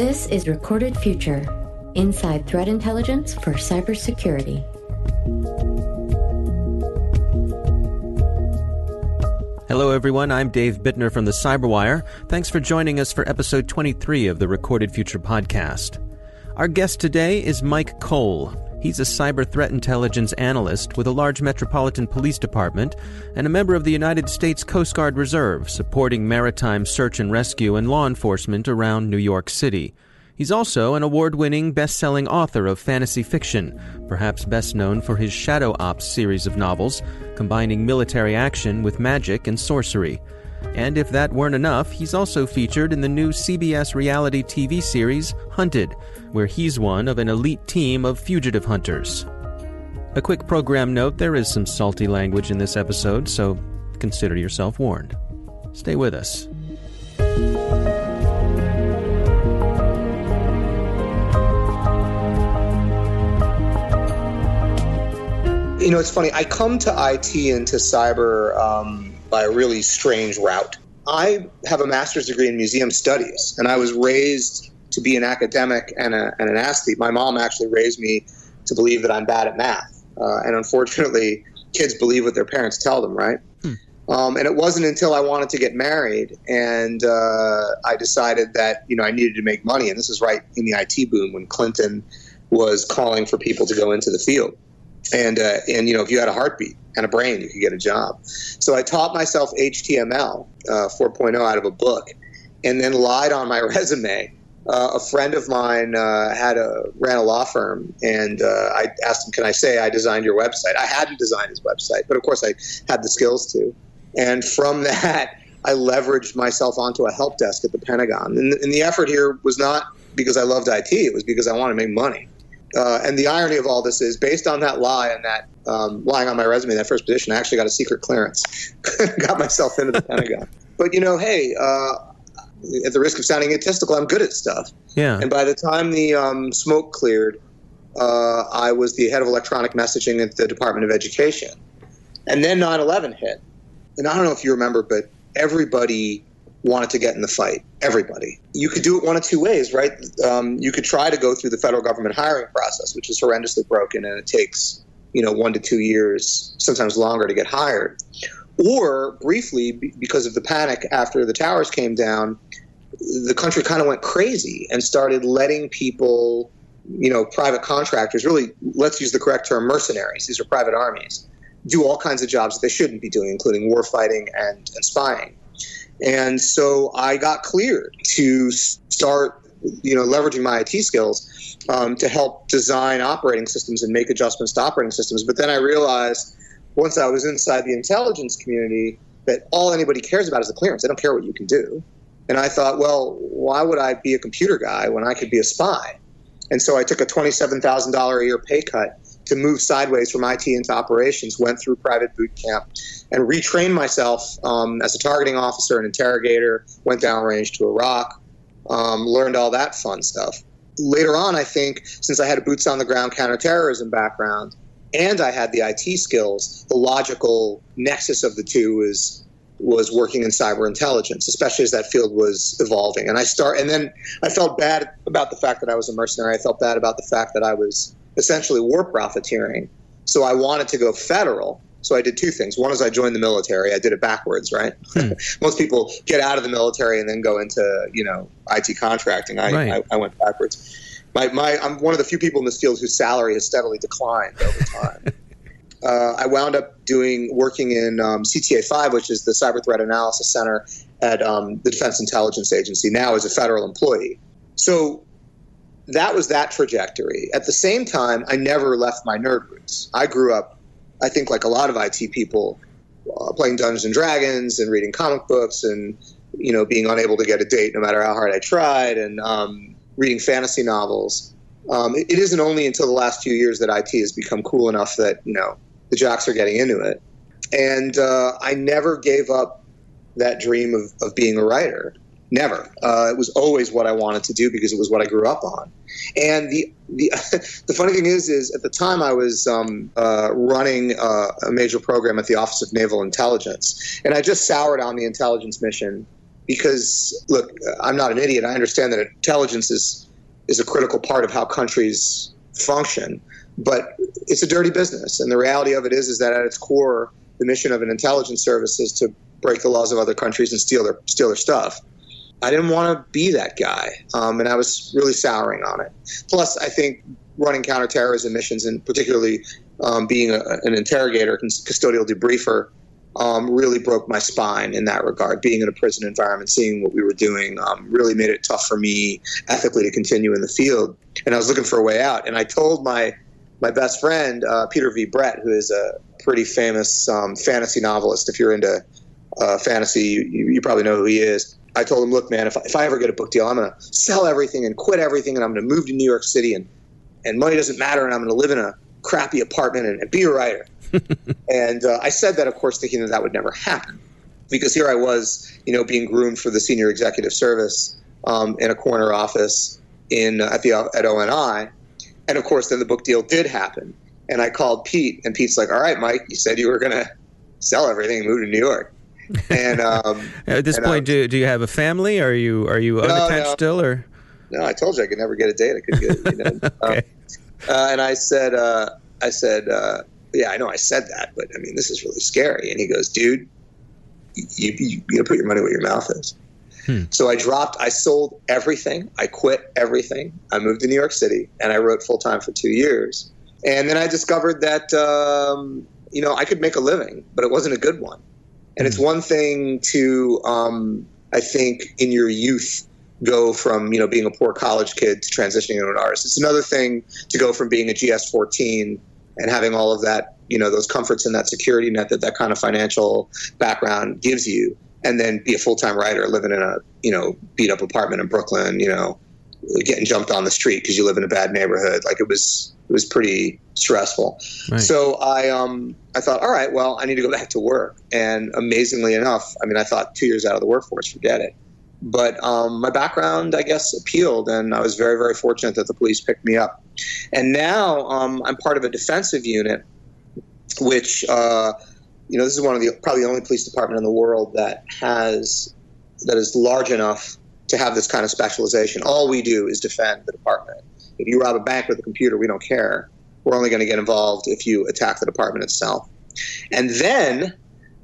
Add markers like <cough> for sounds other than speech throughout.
This is Recorded Future Inside Threat Intelligence for Cybersecurity. Hello, everyone. I'm Dave Bittner from the Cyberwire. Thanks for joining us for episode 23 of the Recorded Future podcast. Our guest today is Myke Cole. He's a cyber threat intelligence analyst with a large metropolitan police department and a member of the United States Coast Guard Reserve, supporting maritime search and rescue and law enforcement around New York City. He's also an award winning, best selling author of fantasy fiction, perhaps best known for his Shadow Ops series of novels, combining military action with magic and sorcery. And if that weren't enough, he's also featured in the new CBS reality TV series Hunted, where he's one of an elite team of fugitive hunters. A quick program note there is some salty language in this episode, so consider yourself warned. Stay with us. You know, it's funny. I come to IT and to cyber um, by a really strange route. I have a master's degree in museum studies, and I was raised to be an academic and, a, and an athlete. My mom actually raised me to believe that I'm bad at math. Uh, and unfortunately, kids believe what their parents tell them, right? Hmm. Um, and it wasn't until I wanted to get married and uh, I decided that you know I needed to make money, and this is right in the IT boom when Clinton was calling for people to go into the field and uh, and you know if you had a heartbeat and a brain you could get a job so i taught myself html uh, 4.0 out of a book and then lied on my <laughs> resume uh, a friend of mine uh, had a ran a law firm and uh, i asked him can i say i designed your website? I hadn't designed his website but of course i had the skills to. And from <laughs> that i leveraged myself onto a help desk at the pentagon. And, and the effort here was not because i loved it it was because i wanted to make money. Uh, and the irony of all this is, based on that lie and that um, lying on my resume, that first position, I actually got a secret clearance, <laughs> got myself into the Pentagon. But you know, hey, uh, at the risk of sounding egotistical, I'm good at stuff. Yeah. And by the time the um, smoke cleared, uh, I was the head of electronic messaging at the Department of Education. And then 9/11 hit, and I don't know if you remember, but everybody wanted to get in the fight. Everybody. You could do it one of two ways, right? Um, you could try to go through the federal government hiring process, which is horrendously broken, and it takes you know one to two years, sometimes longer, to get hired. Or briefly, because of the panic after the towers came down, the country kind of went crazy and started letting people, you know, private contractors, really, let's use the correct term, mercenaries. These are private armies. Do all kinds of jobs that they shouldn't be doing, including war fighting and, and spying. And so I got cleared to start, you know, leveraging my IT skills um, to help design operating systems and make adjustments to operating systems. But then I realized once I was inside the intelligence community that all anybody cares about is the clearance. They don't care what you can do. And I thought, well, why would I be a computer guy when I could be a spy? And so I took a $27,000 a year pay cut to move sideways from IT into operations, went through private boot camp, and retrained myself um, as a targeting officer and interrogator, went downrange to Iraq, um, learned all that fun stuff. Later on, I think, since I had a boots on the ground counterterrorism background and I had the IT skills, the logical nexus of the two is was working in cyber intelligence, especially as that field was evolving. And I start, and then I felt bad about the fact that I was a mercenary. I felt bad about the fact that I was essentially war profiteering. So I wanted to go federal. So I did two things. One is I joined the military. I did it backwards, right? Hmm. <laughs> Most people get out of the military and then go into you know IT contracting. I, right. I, I, went backwards. My, my, I'm one of the few people in this field whose salary has steadily declined over time. <laughs> uh, I wound up doing working in um, CTA five, which is the Cyber Threat Analysis Center at um, the Defense Intelligence Agency, now as a federal employee. So that was that trajectory. At the same time, I never left my nerd roots. I grew up, I think, like a lot of IT people, uh, playing Dungeons and Dragons and reading comic books and you know being unable to get a date no matter how hard I tried and um, reading fantasy novels. Um, it, isn't only until the last few years that IT has become cool enough that you know the jocks are getting into it, and uh, I never gave up that dream of, of being a writer. Never. Uh, it was always what I wanted to do because it was what I grew up on. And the the <laughs> the funny thing is, is at the time I was um, uh, running uh, a major program at the Office of Naval Intelligence, and I just soured on the intelligence mission because look, I'm not an idiot. I understand that intelligence is is a critical part of how countries function, but it's a dirty business. And the reality of it is, is that at its core, the mission of an intelligence service is to break the laws of other countries and steal their steal their stuff. I didn't want to be that guy, um, and I was really souring on it. Plus, I think running counterterrorism missions, and particularly um, being a, an interrogator, and custodial debriefer, um, really broke my spine in that regard. Being in a prison environment, seeing what we were doing, um, really made it tough for me ethically to continue in the field. And I was looking for a way out. And I told my my best friend uh, Peter V. Brett, who is a pretty famous um, fantasy novelist. If you're into uh, fantasy, you, you, probably know who he is. I told him, look, man, if I, if I ever get a book deal, I'm going to sell everything and quit everything, and I'm going to move to New York City, and and money doesn't matter, and I'm going to live in a crappy apartment and, and be a writer. <laughs> and uh, I said that, of course, thinking that that would never happen, because here I was, you know, being groomed for the senior executive service um, in a corner office in uh, at the at ONI, and of course, then the book deal did happen. And I called Pete, and Pete's like, "All right, Myke, you said you were going to sell everything and move to New York." And um, <laughs> at this point, do, do you have a family? Are you are you unattached no. still, or? No, I told you I could never get a date. I couldn't get. You know? <laughs> okay. Uh, and I said, uh, I said, uh, yeah, I know I said that, but I mean, this is really scary. And he goes, dude, you, you, you put your money where your mouth is. Hmm. So I dropped, I sold everything. I quit everything. I moved to New York City and I wrote full time for two years. And then I discovered that, um, you know, I could make a living, but it wasn't a good one. And hmm. it's one thing to, um, I think, in your youth, go from you know being a poor college kid to transitioning into an artist. It's another thing to go from being a GS 14 and having all of that you know those comforts and that security net that that kind of financial background gives you, and then be a full time writer living in a you know beat up apartment in Brooklyn, you know, getting jumped on the street because you live in a bad neighborhood. Like it was it was pretty stressful. Right. So I um I thought, all right, well, I need to go back to work. And amazingly enough, I mean, I thought two years out of the workforce, forget it but um, my background, I guess, appealed, and I was very, very fortunate that the police picked me up. And now um, I'm part of a defensive unit, which uh, you know this is one of the probably the only police department in the world that has that is large enough to have this kind of specialization. All we do is defend the department. If you rob a bank with a computer, we don't care. We're only going to get involved if you attack the department itself. And then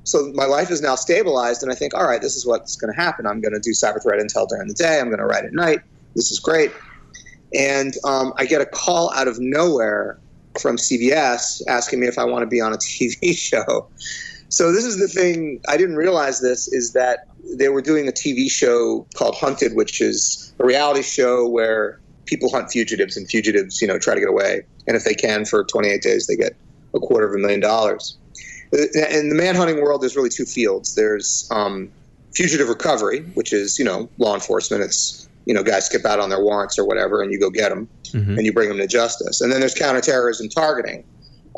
so my life is now stabilized, and I think, all right, this is what's going to happen. I'm going to do cyber threat intel during the day. I'm going to write at night. This is great. And um, I get a call out of nowhere from CBS asking me if I want to be on a <laughs> TV show. So this is the thing I didn't realize this is that they were doing a TV show called Hunted, which is a reality show where people hunt fugitives and fugitives, you know, try to get away. And if they can for 28 days, they get a quarter of a million dollars in the manhunting world, there's really two fields. There's um, fugitive recovery, which is you know law enforcement. It's you know guys skip out on their warrants or whatever, and you go get them mm-hmm. and you bring them to justice. And then there's counterterrorism targeting,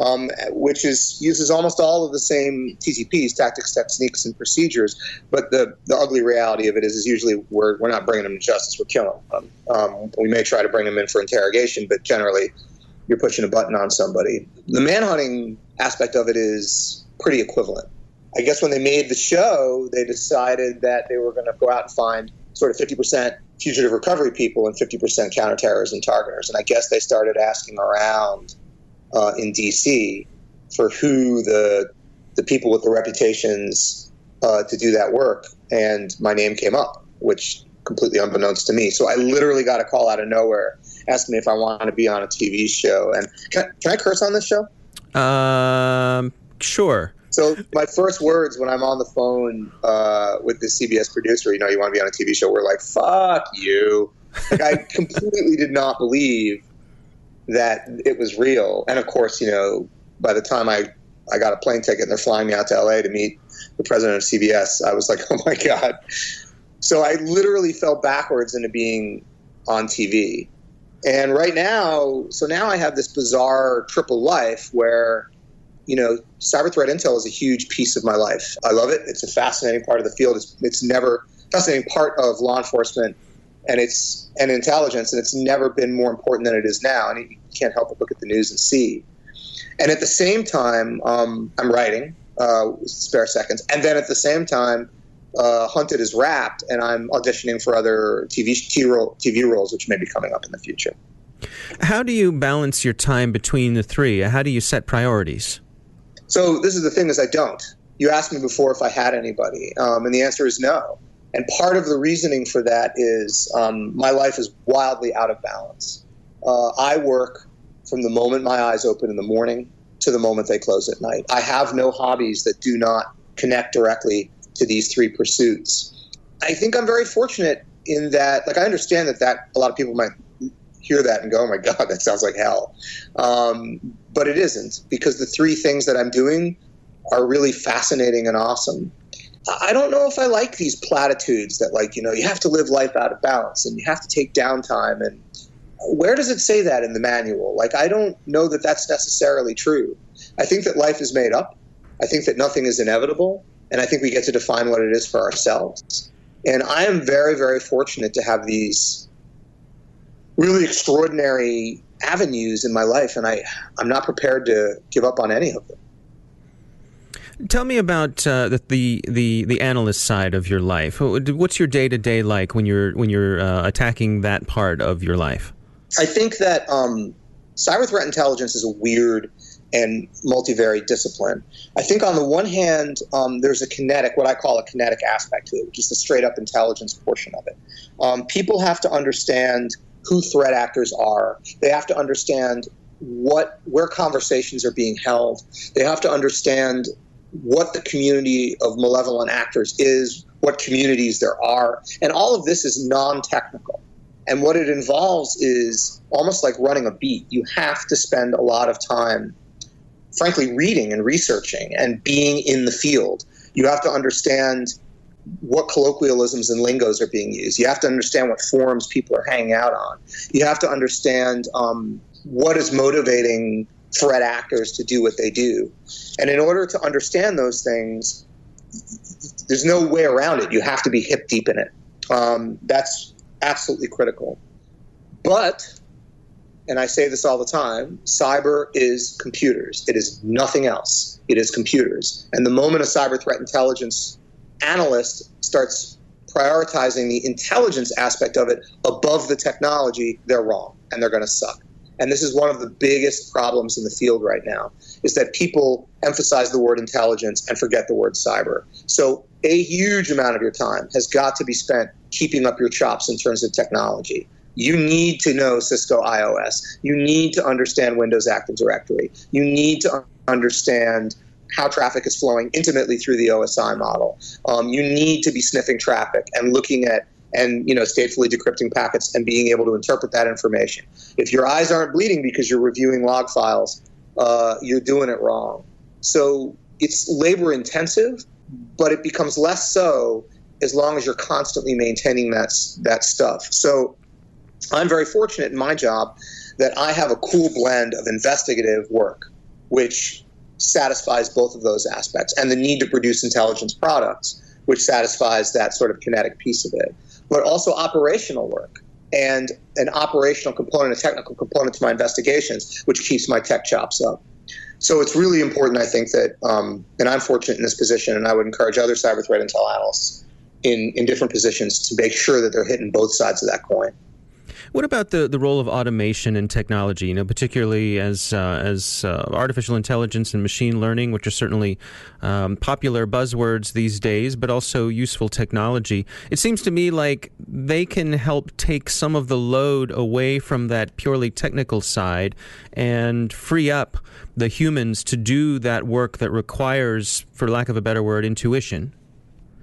um, which is uses almost all of the same TTPs, tactics, techniques, and procedures. But the the ugly reality of it is, is usually we're we're not bringing them to justice. We're killing them. Um, we may try to bring them in for interrogation, but generally you're pushing a button on somebody. The manhunting aspect of it is pretty equivalent. I guess when they made the show, they decided that they were going to go out and find sort of 50% fugitive recovery people and 50% counterterrorism targeters. And I guess they started asking around uh, in D.C. for who the the people with the reputations uh, to do that work, and my name came up, which completely unbeknownst to me. So I literally got a call out of nowhere asking me if I want to be on a TV show. And can, can I curse on this show? Um, sure. So my first words when I'm on the phone uh, with the CBS producer, you know, you want to be on a TV show, we're like, "Fuck you!" Like I <laughs> completely did not believe that it was real. And of course, you know, by the time I I got a plane ticket and they're flying me out to LA to meet the president of CBS, I was like, <laughs> "Oh my god!" So I literally fell backwards into being on TV. And right now, so now I have this bizarre triple life where you know, cyber threat intel is a huge piece of my life. I love it. It's a fascinating part of the field. It's, it's never fascinating part of law enforcement and it's and intelligence, and it's never been more important than it is now. And you can't help but look at the news and see. And at the same time, um, I'm writing uh, spare seconds, and then at the same time, uh, Hunted is wrapped, and I'm auditioning for other TV TV roles, which may be coming up in the future. How do you balance your time between the three? How do you set priorities? So this is the thing: is I don't. You asked me before if I had anybody, um, and the answer is no. And part of the reasoning for that is um, my life is wildly out of balance. Uh, I work from the moment my eyes open in the morning to the moment they close at night. I have no hobbies that do not connect directly to these three pursuits. I think I'm very fortunate in that, like, I understand that that a lot of people might hear that and go, "Oh my God, that sounds like hell," um, but it isn't because the three things that I'm doing are really fascinating and awesome. I don't know if I like these platitudes that, like, you know, you have to live life out of balance and you have to take downtime. And where does it say that in the manual? Like, I don't know that that's necessarily true. I think that life is made up. I think that nothing is inevitable. And I think we get to define what it is for ourselves. And I am very, very fortunate to have these really extraordinary avenues in my life. And I, I'm not prepared to give up on any of them. Tell me about uh, the, the, the analyst side of your life. What's your day to day like when you're when you're uh, attacking that part of your life? I think that um, cyber threat intelligence is a weird and multivariate discipline. I think on the one hand, um, there's a kinetic, what I call a kinetic aspect to it, which is the straight up intelligence portion of it. Um, people have to understand who threat actors are. They have to understand what where conversations are being held. They have to understand what the community of malevolent actors is, what communities there are. And all of this is non technical. And what it involves is almost like running a beat. You have to spend a lot of time, frankly, reading and researching and being in the field. You have to understand what colloquialisms and lingos are being used. You have to understand what forums people are hanging out on. You have to understand um, what is motivating threat actors to do what they do. And in order to understand those things, there's no way around it. You have to be hip deep in it. Um, that's absolutely critical. But, and I say this all the time, cyber is computers. It is nothing else. It is computers. And the moment a cyber threat intelligence analyst starts prioritizing the intelligence aspect of it above the technology, they're wrong and they're going to suck. And this is one of the biggest problems in the field right now is that people emphasize the word intelligence and forget the word cyber. So a huge amount of your time has got to be spent keeping up your chops in terms of technology. You need to know Cisco IOS. You need to understand Windows Active Directory. You need to understand how traffic is flowing intimately through the OSI model. Um, you need to be sniffing traffic and looking at and you know statefully decrypting packets and being able to interpret that information. If your eyes aren't bleeding because you're reviewing log files, uh, you're doing it wrong. So it's labor intensive, but it becomes less so as long as you're constantly maintaining that that stuff. So I'm very fortunate in my job that I have a cool blend of investigative work, which satisfies both of those aspects, and the need to produce intelligence products, which satisfies that sort of kinetic piece of it but also operational work and an operational component, a technical component to my investigations, which keeps my tech chops up. So it's really important, I think, that, um, and I'm fortunate in this position, and I would encourage other cyber threat intel analysts in, in different positions to make sure that they're hitting both sides of that coin. What about the, the role of automation and technology? You know, particularly as uh, as uh, artificial intelligence and machine learning, which are certainly um, popular buzzwords these days, but also useful technology. It seems to me like they can help take some of the load away from that purely technical side and free up the humans to do that work that requires, for lack of a better word, intuition.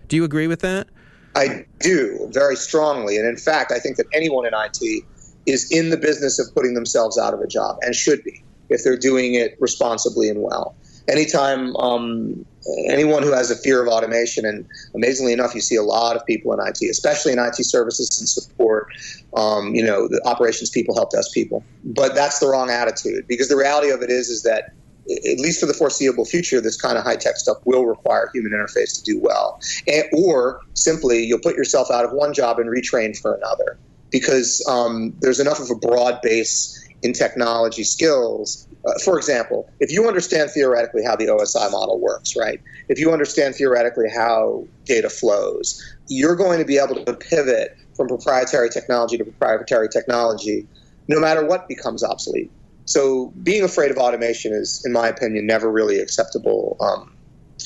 Do you agree with that? I do very strongly. And in fact, I think that anyone in IT is in the business of putting themselves out of a job and should be if they're doing it responsibly and well. Anytime, um, anyone who has a fear of automation, and amazingly enough, you see a lot of people in IT, especially in IT services and support. Um, you know, the operations people help desk people, but that's the wrong attitude because the reality of it is, is that at least for the foreseeable future, this kind of high tech stuff will require human interface to do well. And, or simply, you'll put yourself out of one job and retrain for another because um, there's enough of a broad base in technology skills. Uh, for example, if you understand theoretically how the OSI model works, right? If you understand theoretically how data flows, you're going to be able to pivot from proprietary technology to proprietary technology no matter what becomes obsolete. So being afraid of automation is, in my opinion, never really acceptable um,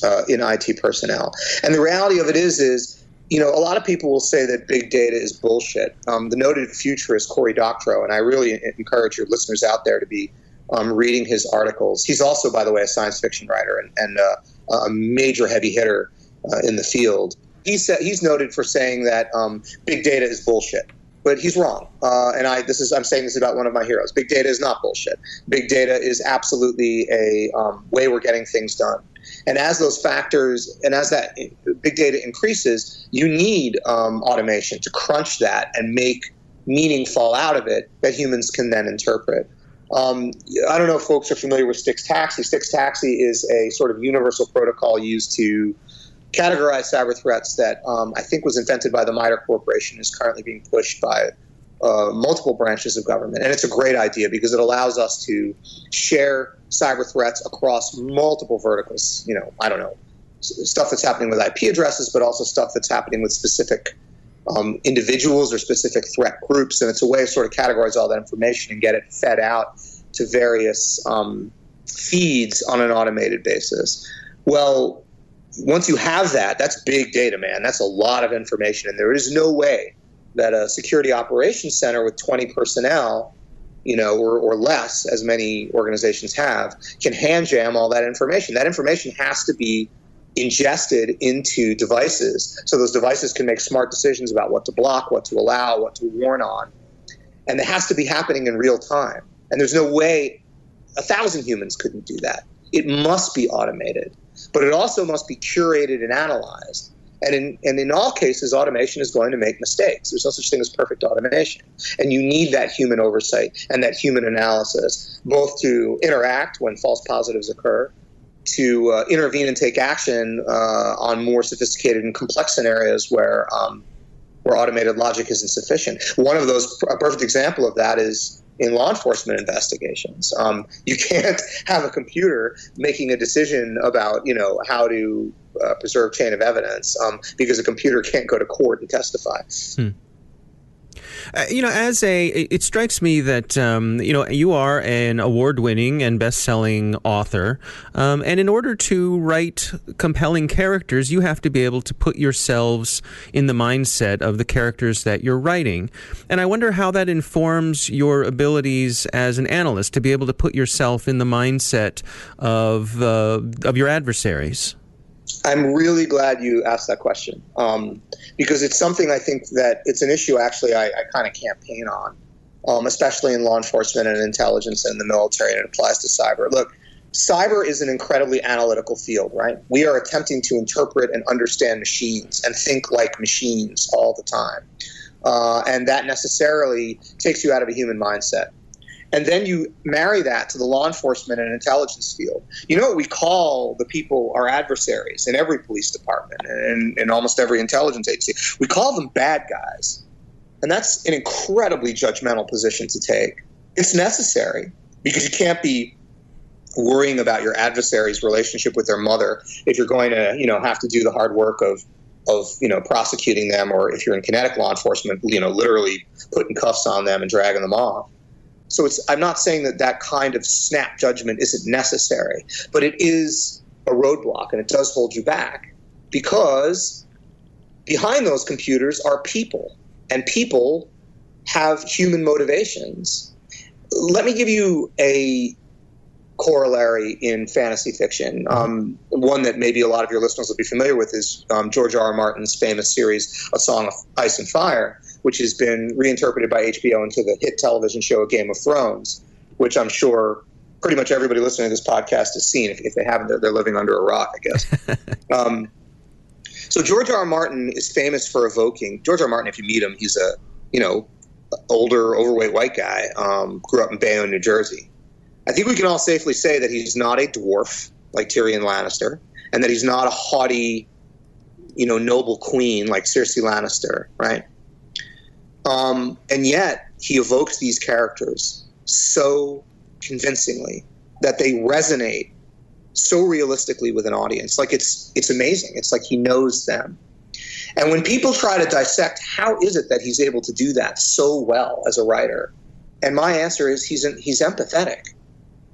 uh, in IT personnel. And the reality of it is, is you know, a lot of people will say that big data is bullshit. Um, the noted futurist Cory Doctorow, and I really encourage your listeners out there to be um, reading his articles. He's also, by the way, a science fiction writer and, and uh, a major heavy hitter uh, in the field. He's, he's noted for saying that um, big data is bullshit but he's wrong. Uh, and I this is I'm saying this about one of my heroes. Big data is not bullshit. Big data is absolutely a um, way we're getting things done. And as those factors and as that big data increases, you need um, automation to crunch that and make meaning fall out of it that humans can then interpret. Um, I don't know if folks are familiar with STIX TAXII. STIX TAXII is a sort of universal protocol used to categorize cyber threats that um, I think was invented by the MITRE Corporation is currently being pushed by uh, multiple branches of government. And it's a great idea because it allows us to share cyber threats across multiple verticals. You know, I don't know, stuff that's happening with IP addresses, but also stuff that's happening with specific um, individuals or specific threat groups. And it's a way of sort of categorize all that information and get it fed out to various um, feeds on an automated basis. Well, once you have that, that's big data, man. That's a lot of information. And there is no way that a security operations center with 20 personnel, you know, or, or less, as many organizations have, can hand jam all that information. That information has to be ingested into devices so those devices can make smart decisions about what to block, what to allow, what to warn on. And it has to be happening in real time. And there's no way a thousand humans couldn't do that. It must be automated but it also must be curated and analyzed. And in, and in all cases, automation is going to make mistakes. There's no such thing as perfect automation. And you need that human oversight and that human analysis, both to interact when false positives occur, to uh, intervene and take action uh, on more sophisticated and complex scenarios where, um, where automated logic isn't sufficient. One of those, a perfect example of that is in law enforcement investigations. Um, you can't <laughs> have a computer making a decision about, you know, how to uh, preserve chain of evidence um, because a computer can't go to court and testify. Hmm. Uh, you know, as a, it strikes me that um, you know you are an award-winning and best-selling author, um, and in order to write compelling characters, you have to be able to put yourselves in the mindset of the characters that you're writing. And I wonder how that informs your abilities as an analyst to be able to put yourself in the mindset of uh, of your adversaries. I'm really glad you asked that question um, because it's something I think that it's an issue actually I, I kind of campaign on, um, especially in law enforcement and intelligence and the military, and it applies to cyber. Look, cyber is an incredibly analytical field, right? We are attempting to interpret and understand machines and think like machines all the time. Uh, and that necessarily takes you out of a human mindset. And then you marry that to the law enforcement and intelligence field. You know what we call the people our adversaries in every police department and in almost every intelligence agency? We call them bad guys. And that's an incredibly judgmental position to take. It's necessary because you can't be worrying about your adversary's relationship with their mother if you're going to, you know, have to do the hard work of of you know prosecuting them or if you're in kinetic law enforcement, you know, literally putting cuffs on them and dragging them off. So it's, I'm not saying that that kind of snap judgment isn't necessary, but it is a roadblock and it does hold you back because behind those computers are people, and people have human motivations. Let me give you a corollary in fantasy fiction. Um, one that maybe a lot of your listeners will be familiar with is um, George R. R. Martin's famous series, A Song of Ice and Fire which has been reinterpreted by HBO into the hit television show Game of Thrones, which I'm sure pretty much everybody listening to this podcast has seen. If, if they haven't, they're, they're, living under a rock, I guess. <laughs> um, so George R. R. Martin is famous for evoking George R. R. Martin. If you meet him, he's a you know older, overweight white guy. Um, grew up in Bayonne, New Jersey. I think we can all safely say that he's not a dwarf like Tyrion Lannister, and that he's not a haughty, you know, noble queen like Cersei Lannister, right? Um, and yet he evokes these characters so convincingly that they resonate so realistically with an audience. Like it's it's amazing. It's like he knows them. And when people try to dissect how is it that he's able to do that so well as a writer, and my answer is he's he's empathetic.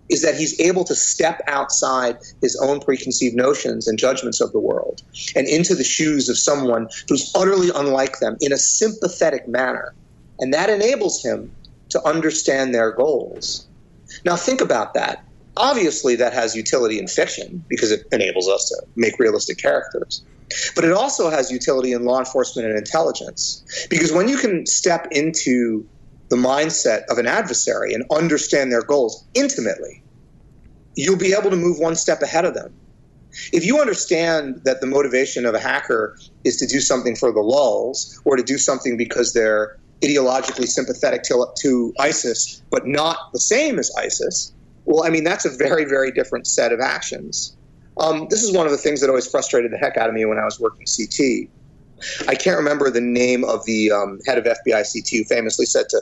Is that he's able to step outside his own preconceived notions and judgments of the world and into the shoes of someone who's utterly unlike them in a sympathetic manner. And that enables him to understand their goals. Now, think about that. Obviously, that has utility in fiction because it enables us to make realistic characters. But it also has utility in law enforcement and intelligence because when you can step into the mindset of an adversary and understand their goals intimately, you'll be able to move one step ahead of them. If you understand that the motivation of a hacker is to do something for the lulz or to do something because they're ideologically sympathetic to, to ISIS, but not the same as ISIS, well, I mean, that's a very, very different set of actions. Um, this is one of the things that always frustrated the heck out of me when I was working CT. I can't remember the name of the um, head of FBI CT who famously said to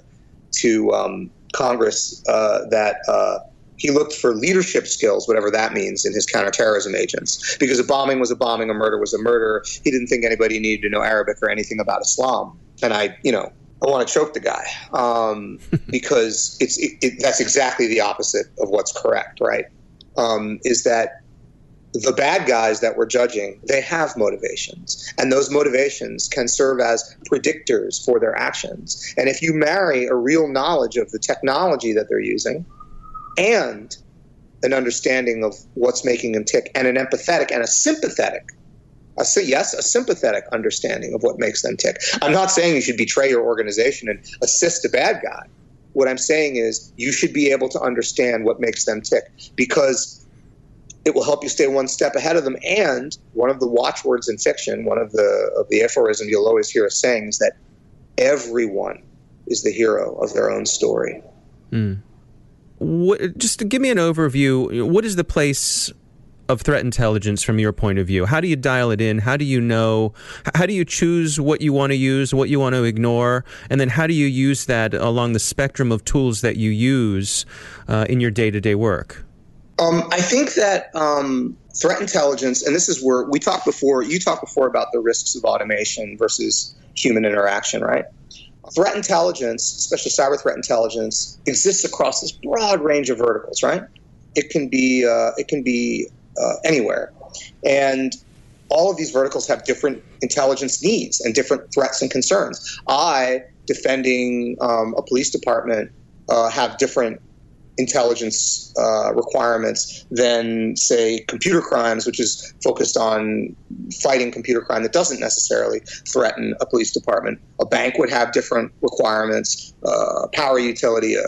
to um, Congress uh, that uh, he looked for leadership skills, whatever that means, in his counterterrorism agents. Because a bombing was a bombing, a murder was a murder. He didn't think anybody needed to know Arabic or anything about Islam. And I, you know, I want to choke the guy um, <laughs> because it's it, it, that's exactly the opposite of what's correct, right? Um, is that the bad guys that we're judging, they have motivations, and those motivations can serve as predictors for their actions. And if you marry a real knowledge of the technology that they're using and an understanding of what's making them tick, and an empathetic and a sympathetic a, yes, a sympathetic understanding of what makes them tick. I'm not saying you should betray your organization and assist a bad guy. What I'm saying is you should be able to understand what makes them tick because it will help you stay one step ahead of them. And one of the watchwords in fiction, one of the of the aphorisms you'll always hear us saying is that everyone is the hero of their own story. Mm. What, just give me an overview, what is the place of threat intelligence from your point of view? How do you dial it in? How do you know? How do you choose what you want to use, what you want to ignore, and then how do you use that along the spectrum of tools that you use uh, in your day to day work? Um, I think that um, threat intelligence, and this is where we talked before, you talked before about the risks of automation versus human interaction, right? Threat intelligence, especially cyber threat intelligence, exists across this broad range of verticals, right? It can be uh, it can be uh, anywhere, and all of these verticals have different intelligence needs and different threats and concerns. I, defending um, a police department, uh, have different intelligence uh, requirements than, say, computer crimes, which is focused on fighting computer crime that doesn't necessarily threaten a police department. A bank would have different requirements. Uh, power utility, uh,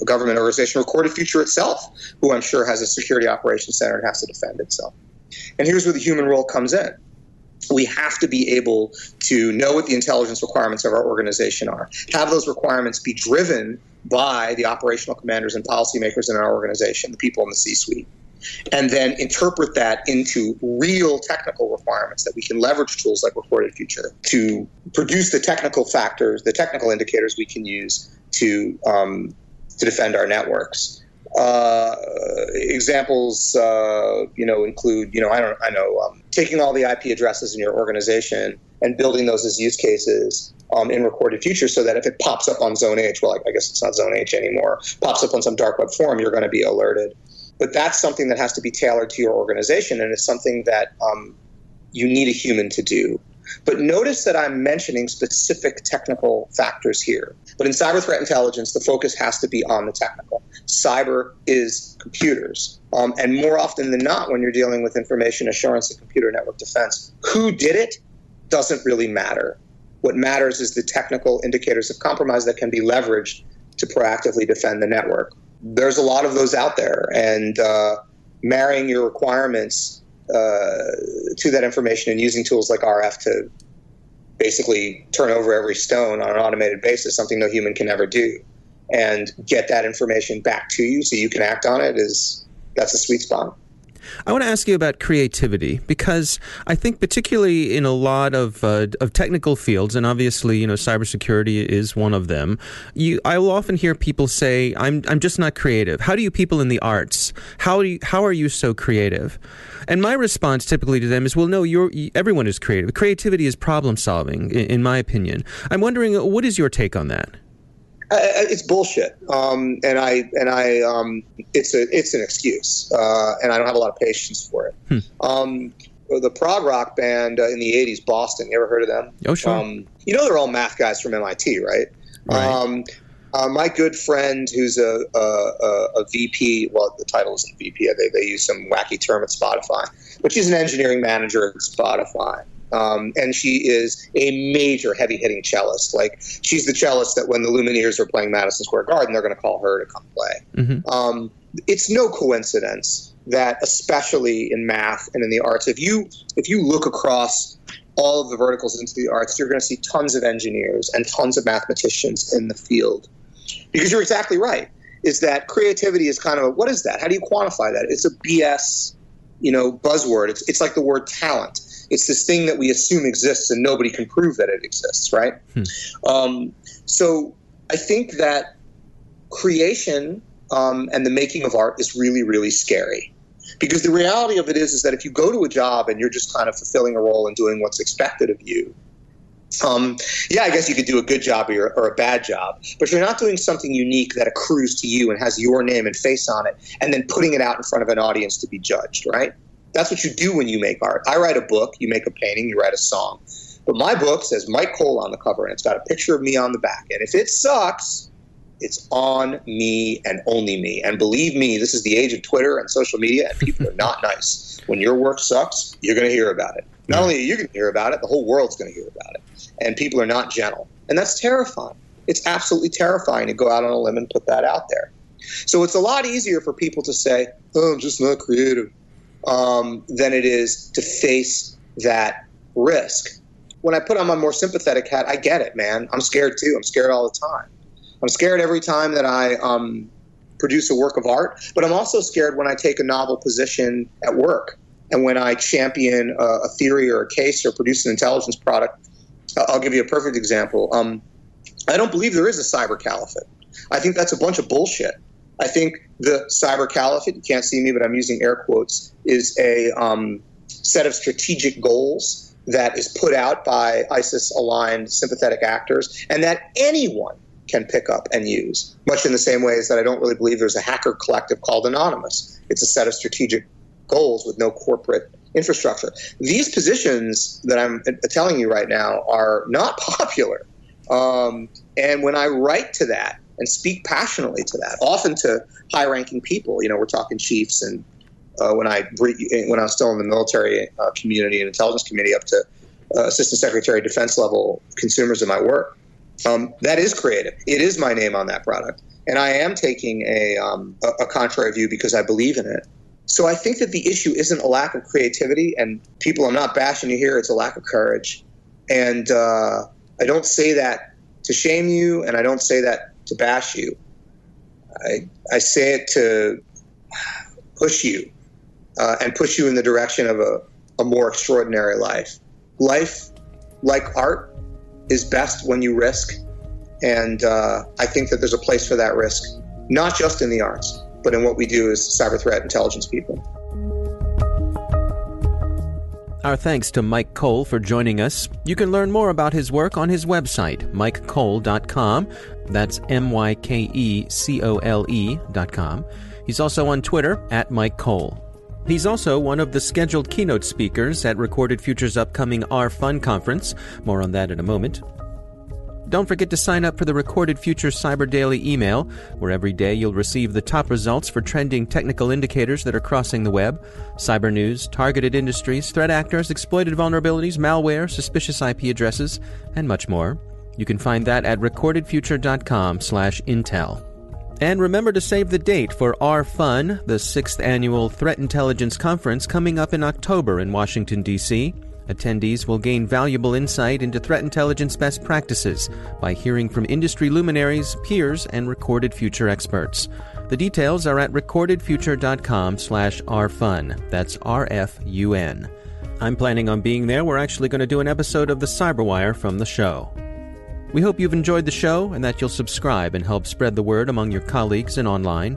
a government organization, Recorded Future itself, who I'm sure has a security operations center and has to defend itself. And here's where the human role comes in we have to be able to know what the intelligence requirements of our organization are, have those requirements be driven by the operational commanders and policymakers in our organization, the people in the C suite, and then interpret that into real technical requirements that we can leverage tools like Recorded Future to produce the technical factors, the technical indicators we can use to, um, to defend our networks. Uh, examples, uh, you know, include, you know, I don't, I know, um, taking all the IP addresses in your organization and building those as use cases um, in recorded future, so that if it pops up on Zone H, well, I guess it's not Zone H anymore, pops up on some dark web forum, you're going to be alerted. But that's something that has to be tailored to your organization, and it's something that um, you need a human to do. But notice that I'm mentioning specific technical factors here. But in cyber threat intelligence, the focus has to be on the technical. Cyber is computers. Um, and more often than not, when you're dealing with information assurance and computer network defense, who did it doesn't really matter. What matters is the technical indicators of compromise that can be leveraged to proactively defend the network. There's a lot of those out there, and uh, marrying your requirements Uh, to that information and using tools like RF to basically turn over every stone on an automated basis, something no human can ever do, and get that information back to you so you can act on it is that's a sweet spot. I want to ask you about creativity because I think, particularly in a lot of uh, of technical fields, and obviously, you know, cybersecurity is one of them. You, I will often hear people say, "I'm I'm just not creative." How do you people in the arts? How do you, how are you so creative? And my response typically to them is, "Well, no, you're everyone is creative. Creativity is problem solving, in, in my opinion." I'm wondering, what is your take on that? It's bullshit, um, and I and I um, it's a it's an excuse, uh, and I don't have a lot of patience for it. Hmm. Um, the prog rock band uh, in the '80s, Boston. You ever heard of them? Oh, sure. Um, you know they're all math guys from MIT, right? Right. Um, uh, my good friend, who's a, a, a, VP, well, the title isn't VP. They, they use some wacky term at Spotify, but she's an engineering manager at Spotify. Um, and she is a major heavy hitting cellist. Like she's the cellist that when the Lumineers are playing Madison Square Garden, they're going to call her to come play. Mm-hmm. Um, it's no coincidence that, especially in math and in the arts, if you if you look across all of the verticals into the arts, you're going to see tons of engineers and tons of mathematicians in the field. Because you're exactly right. Is that creativity is kind of a, what is that? How do you quantify that? It's a BS, you know, buzzword. It's it's like the word talent it's this thing that we assume exists and nobody can prove that it exists, right? Hmm. Um, so I think that creation um, and the making of art is really, really scary. Because the reality of it is, is that if you go to a job and you're just kind of fulfilling a role and doing what's expected of you, um, yeah, I guess you could do a good job or, or, a bad job, but you're not doing something unique that accrues to you and has your name and face on it, and then putting it out in front of an audience to be judged, right? That's what you do when you make art. I write a book, you make a painting, you write a song. But my book says Myke Cole on the cover, and it's got a picture of me on the back. And if it sucks, it's on me and only me. And believe me, this is the age of Twitter and social media, and people are not <laughs> nice. When your work sucks, you're going to hear about it. Not only are you going to hear about it, the whole world's going to hear about it. And people are not gentle. And that's terrifying. It's absolutely terrifying to go out on a limb and put that out there. So it's a lot easier for people to say, oh, I'm just not creative um, than it is to face that risk. When I put on my more sympathetic hat, I get it, man. I'm scared too. I'm scared all the time. I'm scared every time that I um, produce a work of art, but I'm also scared when I take a novel position at work and when I champion a, a theory or a case or produce an intelligence product. I'll give you a perfect example. Um, I don't believe there is a cyber caliphate. I think that's a bunch of bullshit. I think the cyber caliphate, you can't see me, but I'm using air quotes, is a um, set of strategic goals that is put out by ISIS aligned sympathetic actors and that anyone can pick up and use, much in the same way as that I don't really believe there's a hacker collective called Anonymous. It's a set of strategic goals with no corporate infrastructure. These positions that I'm telling you right now are not <laughs> popular. Um, and when I write to that, and speak passionately to that, often to high-ranking people. You know, we're talking chiefs, and uh, when I when I was still in the military uh, community and intelligence community, up to uh, assistant secretary of defense level consumers of my work. Um, that is creative. It is my name on that product, and I am taking a, um, a, a contrary view because I believe in it. So I think that the issue isn't a lack of creativity, and people, I'm not bashing you here. It's a lack of courage, and uh, I don't say that to shame you, and I don't say that to bash you. I, I say it to push you uh, and push you in the direction of a, a more extraordinary life. Life, like art, is best when you risk. And uh, I think that there's a place for that risk, not just in the arts, but in what we do as cyber threat intelligence people. Our thanks to Myke Cole for joining us. You can learn more about his work on his website, mykecole.com. That's M Y K E C O L E dot com. He's also on Twitter at Myke Cole. He's also one of the scheduled keynote speakers at Recorded Future's upcoming RFUN conference. More on that in a moment. Don't forget to sign up for the Recorded Future Cyber Daily email, where every day you'll receive the top results for trending technical indicators that are crossing the web, cyber news, targeted industries, threat actors, exploited vulnerabilities, malware, suspicious IP addresses, and much more. You can find that at recordedfuture.com/intel. And remember to save the date for RFUN, the sixth annual Threat Intelligence Conference coming up in October in Washington, D.C. Attendees will gain valuable insight into threat intelligence best practices by hearing from industry luminaries, peers, and recorded future experts. The details are at recordedfuture.com slash rfun. That's R-F-U-N. I'm planning on being there. We're actually going to do an episode of The Cyberwire from the show. We hope you've enjoyed the show and that you'll subscribe and help spread the word among your colleagues and online.